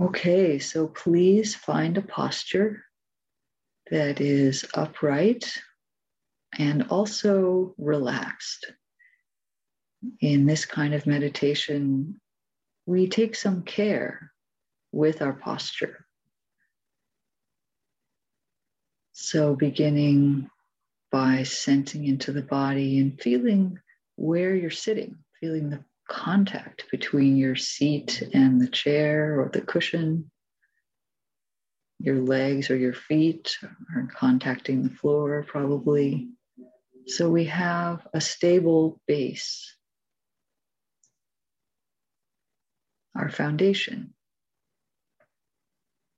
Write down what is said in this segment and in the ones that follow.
Okay, so please find a posture that is upright and also relaxed. In this kind of meditation, we take some care with our posture. So, beginning by sensing into the body and feeling where you're sitting, feeling the contact between your seat and the chair or the cushion. Your legs or your feet are contacting the floor, probably. So we have a stable base, our foundation.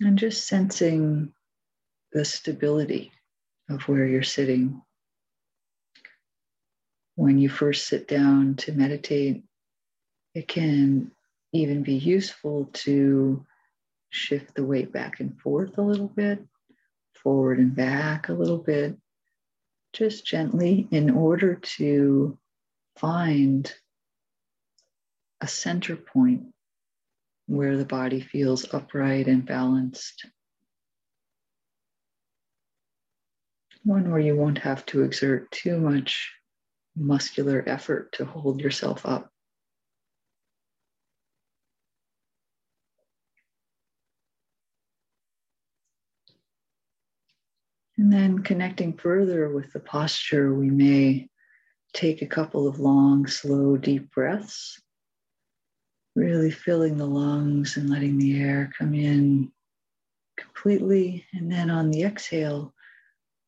And just sensing the stability of where you're sitting. When you first sit down to meditate, it can even be useful to shift the weight back and forth a little bit, forward and back a little bit, just gently in order to find a center point where the body feels upright and balanced. One where you won't have to exert too much muscular effort to hold yourself up. And then connecting further with the posture, we may take a couple of long, slow, deep breaths, really filling the lungs and letting the air come in completely. And then on the exhale,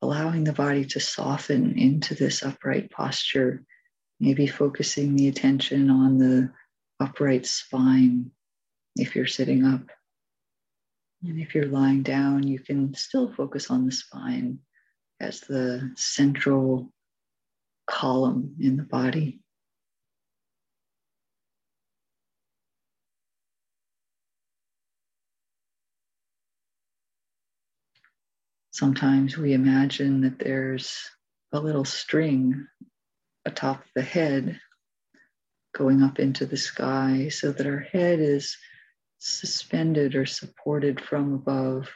allowing the body to soften into this upright posture, maybe focusing the attention on the upright spine if you're sitting up. And if you're lying down, you can still focus on the spine as the central column in the body. Sometimes we imagine that there's a little string atop the head going up into the sky so that our head is suspended or supported from above.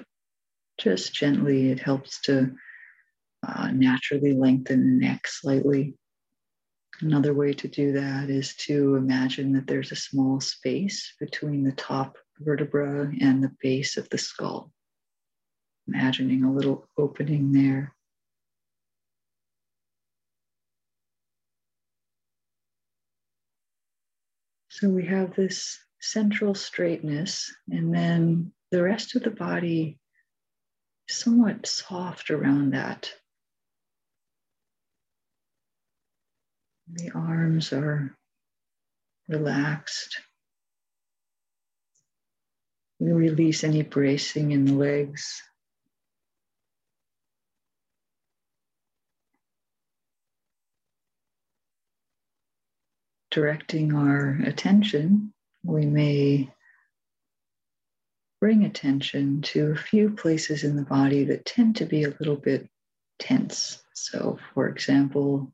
Just gently, it helps to uh, naturally lengthen the neck slightly. Another way to do that is to imagine that there's a small space between the top vertebra and the base of the skull. Imagining a little opening there. So we have this central straightness, and then the rest of the body somewhat soft around that. The arms are relaxed. We release any bracing in the legs. Directing our attention we may bring attention to a few places in the body that tend to be a little bit tense. So, for example,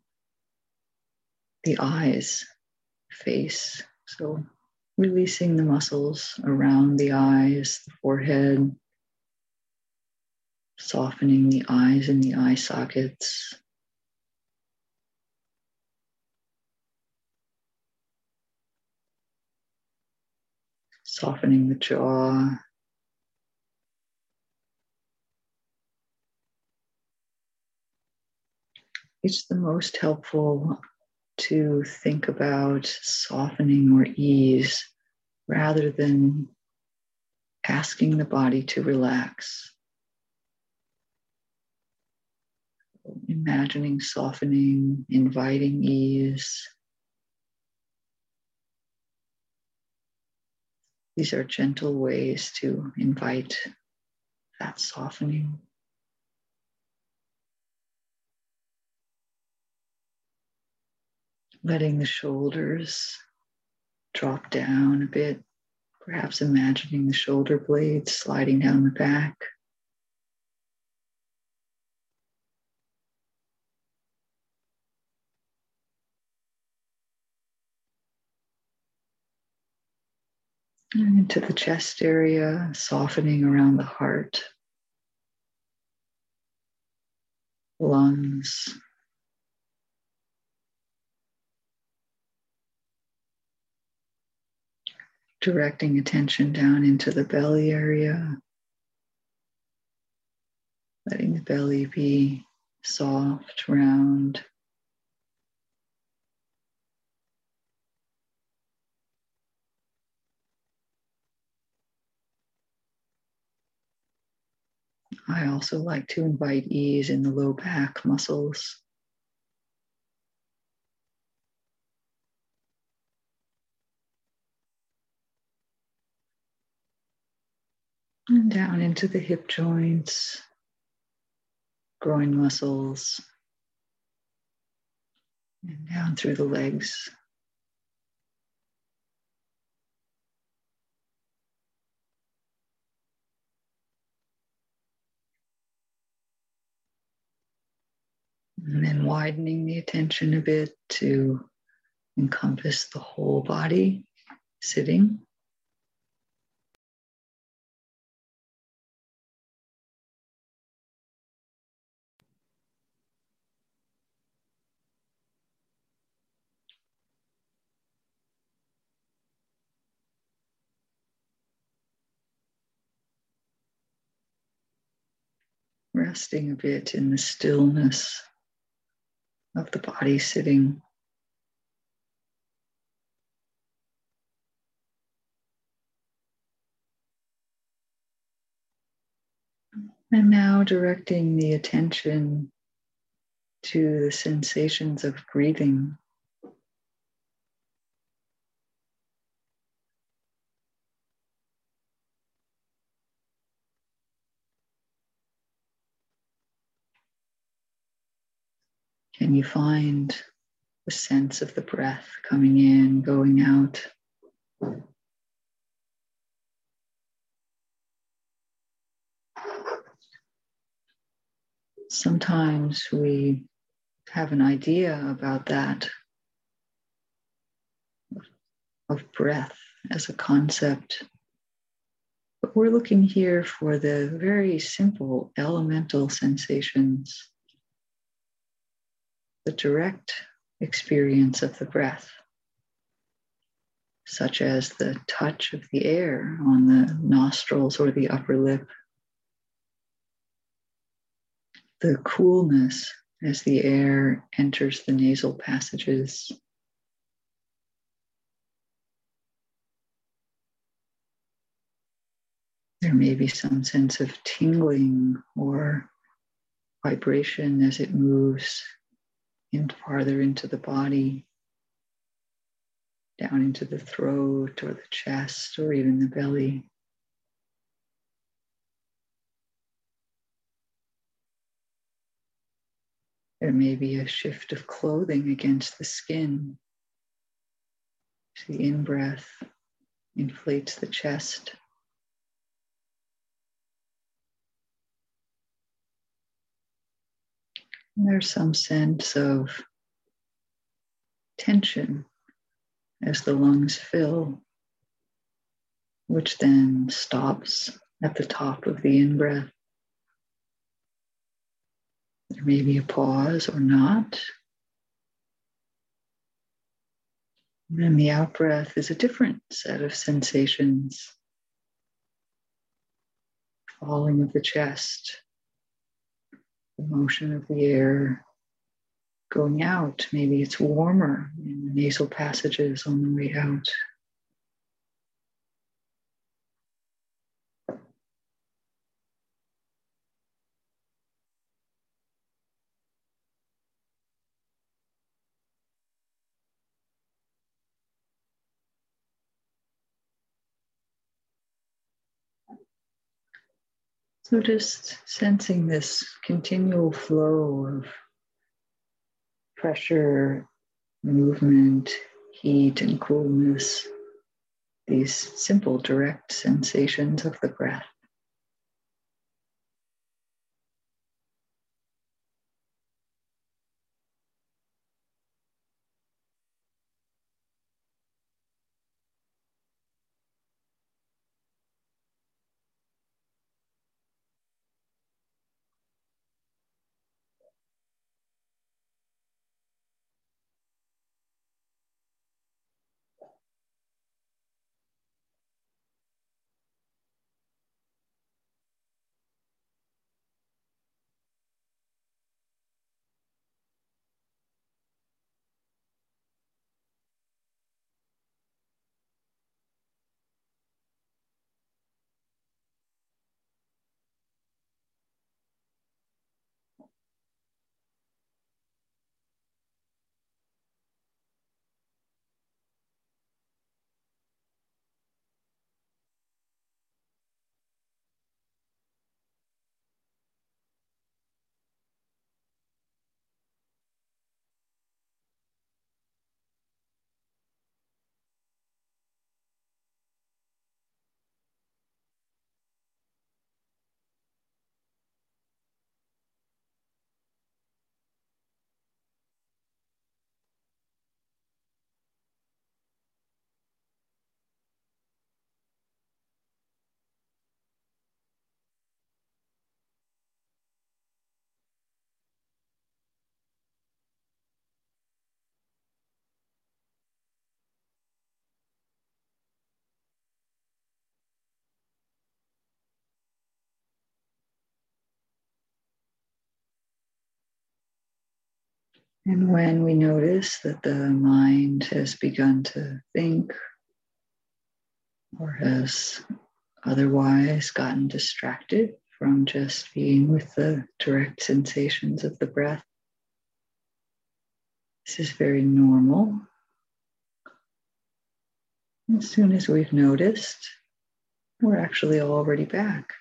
the eyes, face. So, releasing the muscles around the eyes, the forehead, softening the eyes and the eye sockets. Softening the jaw. It's the most helpful to think about softening or ease rather than asking the body to relax. Imagining softening, inviting ease. These are gentle ways to invite that softening. Letting the shoulders drop down a bit, perhaps imagining the shoulder blades sliding down the back. Into the chest area, softening around the heart, lungs. Directing attention down into the belly area, letting the belly be soft, round. I also like to invite ease in the low back muscles. And down into the hip joints, groin muscles, and down through the legs. And then widening the attention a bit to encompass the whole body sitting. Resting a bit in the stillness of the body sitting. And now directing the attention to the sensations of breathing. Can you find the sense of the breath coming in, going out? Sometimes we have an idea about that of breath as a concept. But we're looking here for the very simple elemental sensations the direct experience of the breath, such as the touch of the air on the nostrils or the upper lip, the coolness as the air enters the nasal passages. There may be some sense of tingling or vibration as it moves in farther into the body, down into the throat or the chest or even the belly. There may be a shift of clothing against the skin. The in breath inflates the chest. There's some sense of tension as the lungs fill, which then stops at the top of the in breath. There may be a pause or not. And the out breath is a different set of sensations. Falling of the chest, the motion of the air going out. Maybe it's warmer in the nasal passages on the way out. So just sensing this continual flow of pressure, movement, heat, and coolness, these simple direct sensations of the breath. And when we notice that the mind has begun to think or has otherwise gotten distracted from just being with the direct sensations of the breath, this is very normal. As soon as we've noticed, we're actually already back.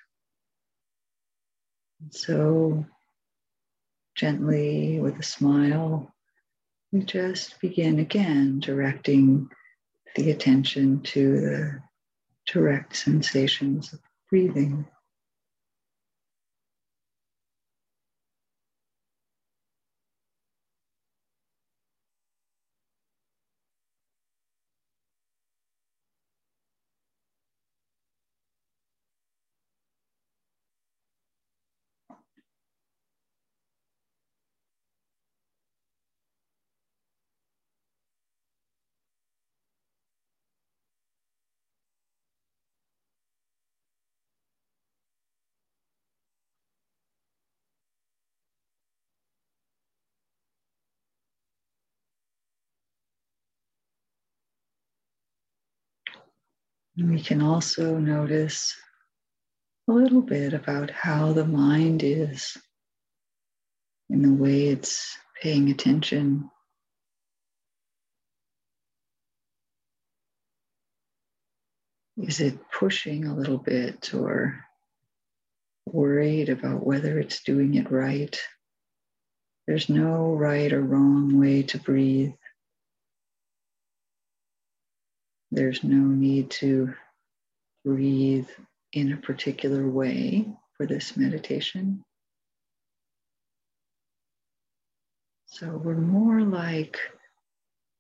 So gently with a smile, we just begin again directing the attention to the direct sensations of breathing. We can also notice a little bit about how the mind is in the way it's paying attention. Is it pushing a little bit or worried about whether it's doing it right? There's no right or wrong way to breathe. There's no need to breathe in a particular way for this meditation. So we're more like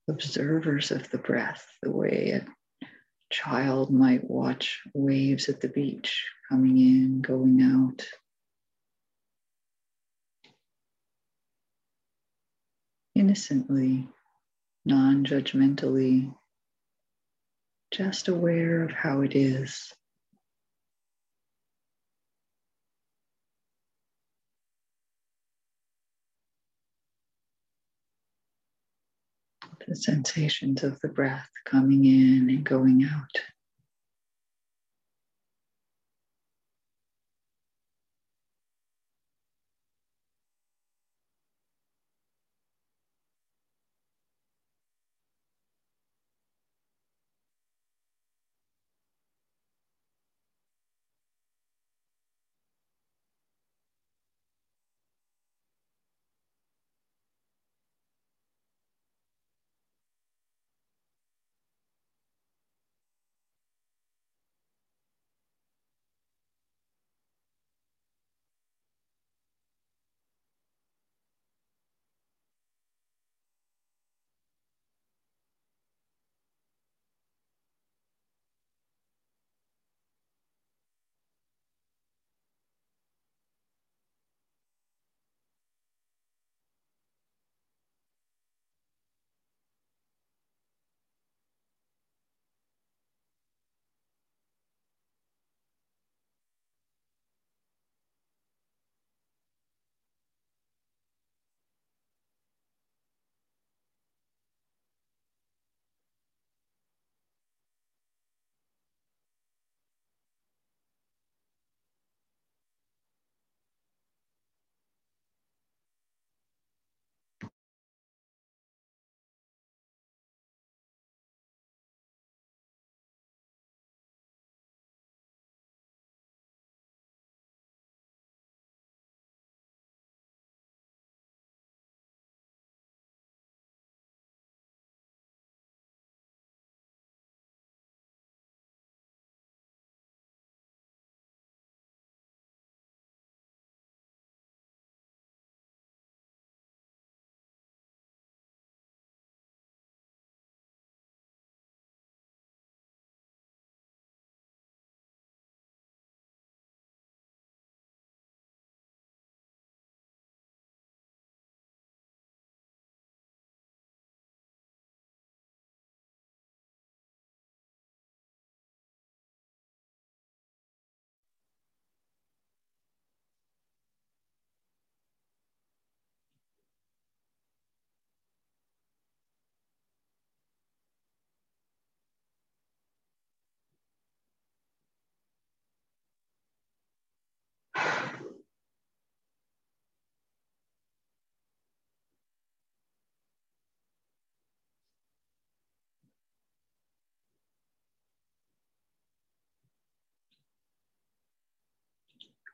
observers of the breath, the way a child might watch waves at the beach coming in, going out. Innocently, non judgmentally, just aware of how it is. The sensations of the breath coming in and going out.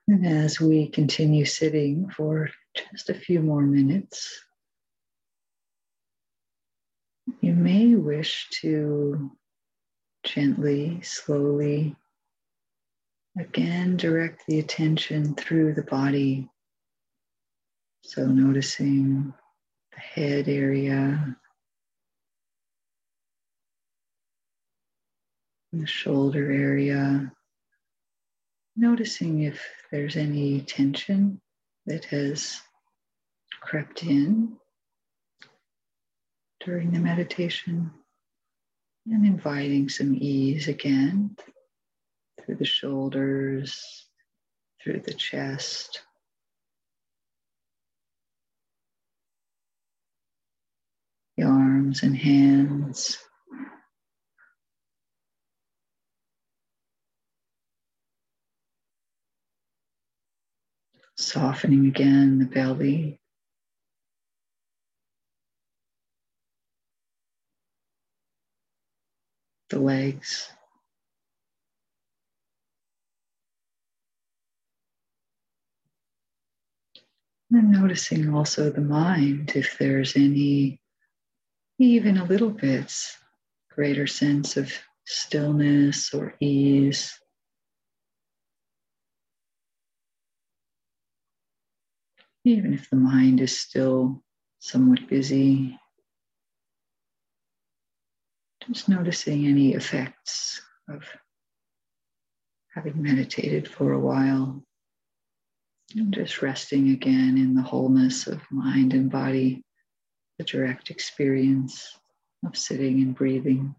And as we continue sitting for just a few more minutes, you may wish to gently, slowly, again direct the attention through the body. So, noticing the head area, the shoulder area, noticing if there's any tension that has crept in during the meditation and inviting some ease again through the shoulders, through the chest. The arms and hands. Softening again the belly. The legs. And noticing also the mind, if there's any, even a little bit greater sense of stillness or ease. Even if the mind is still somewhat busy. Just noticing any effects of having meditated for a while. And just resting again in the wholeness of mind and body, the direct experience of sitting and breathing.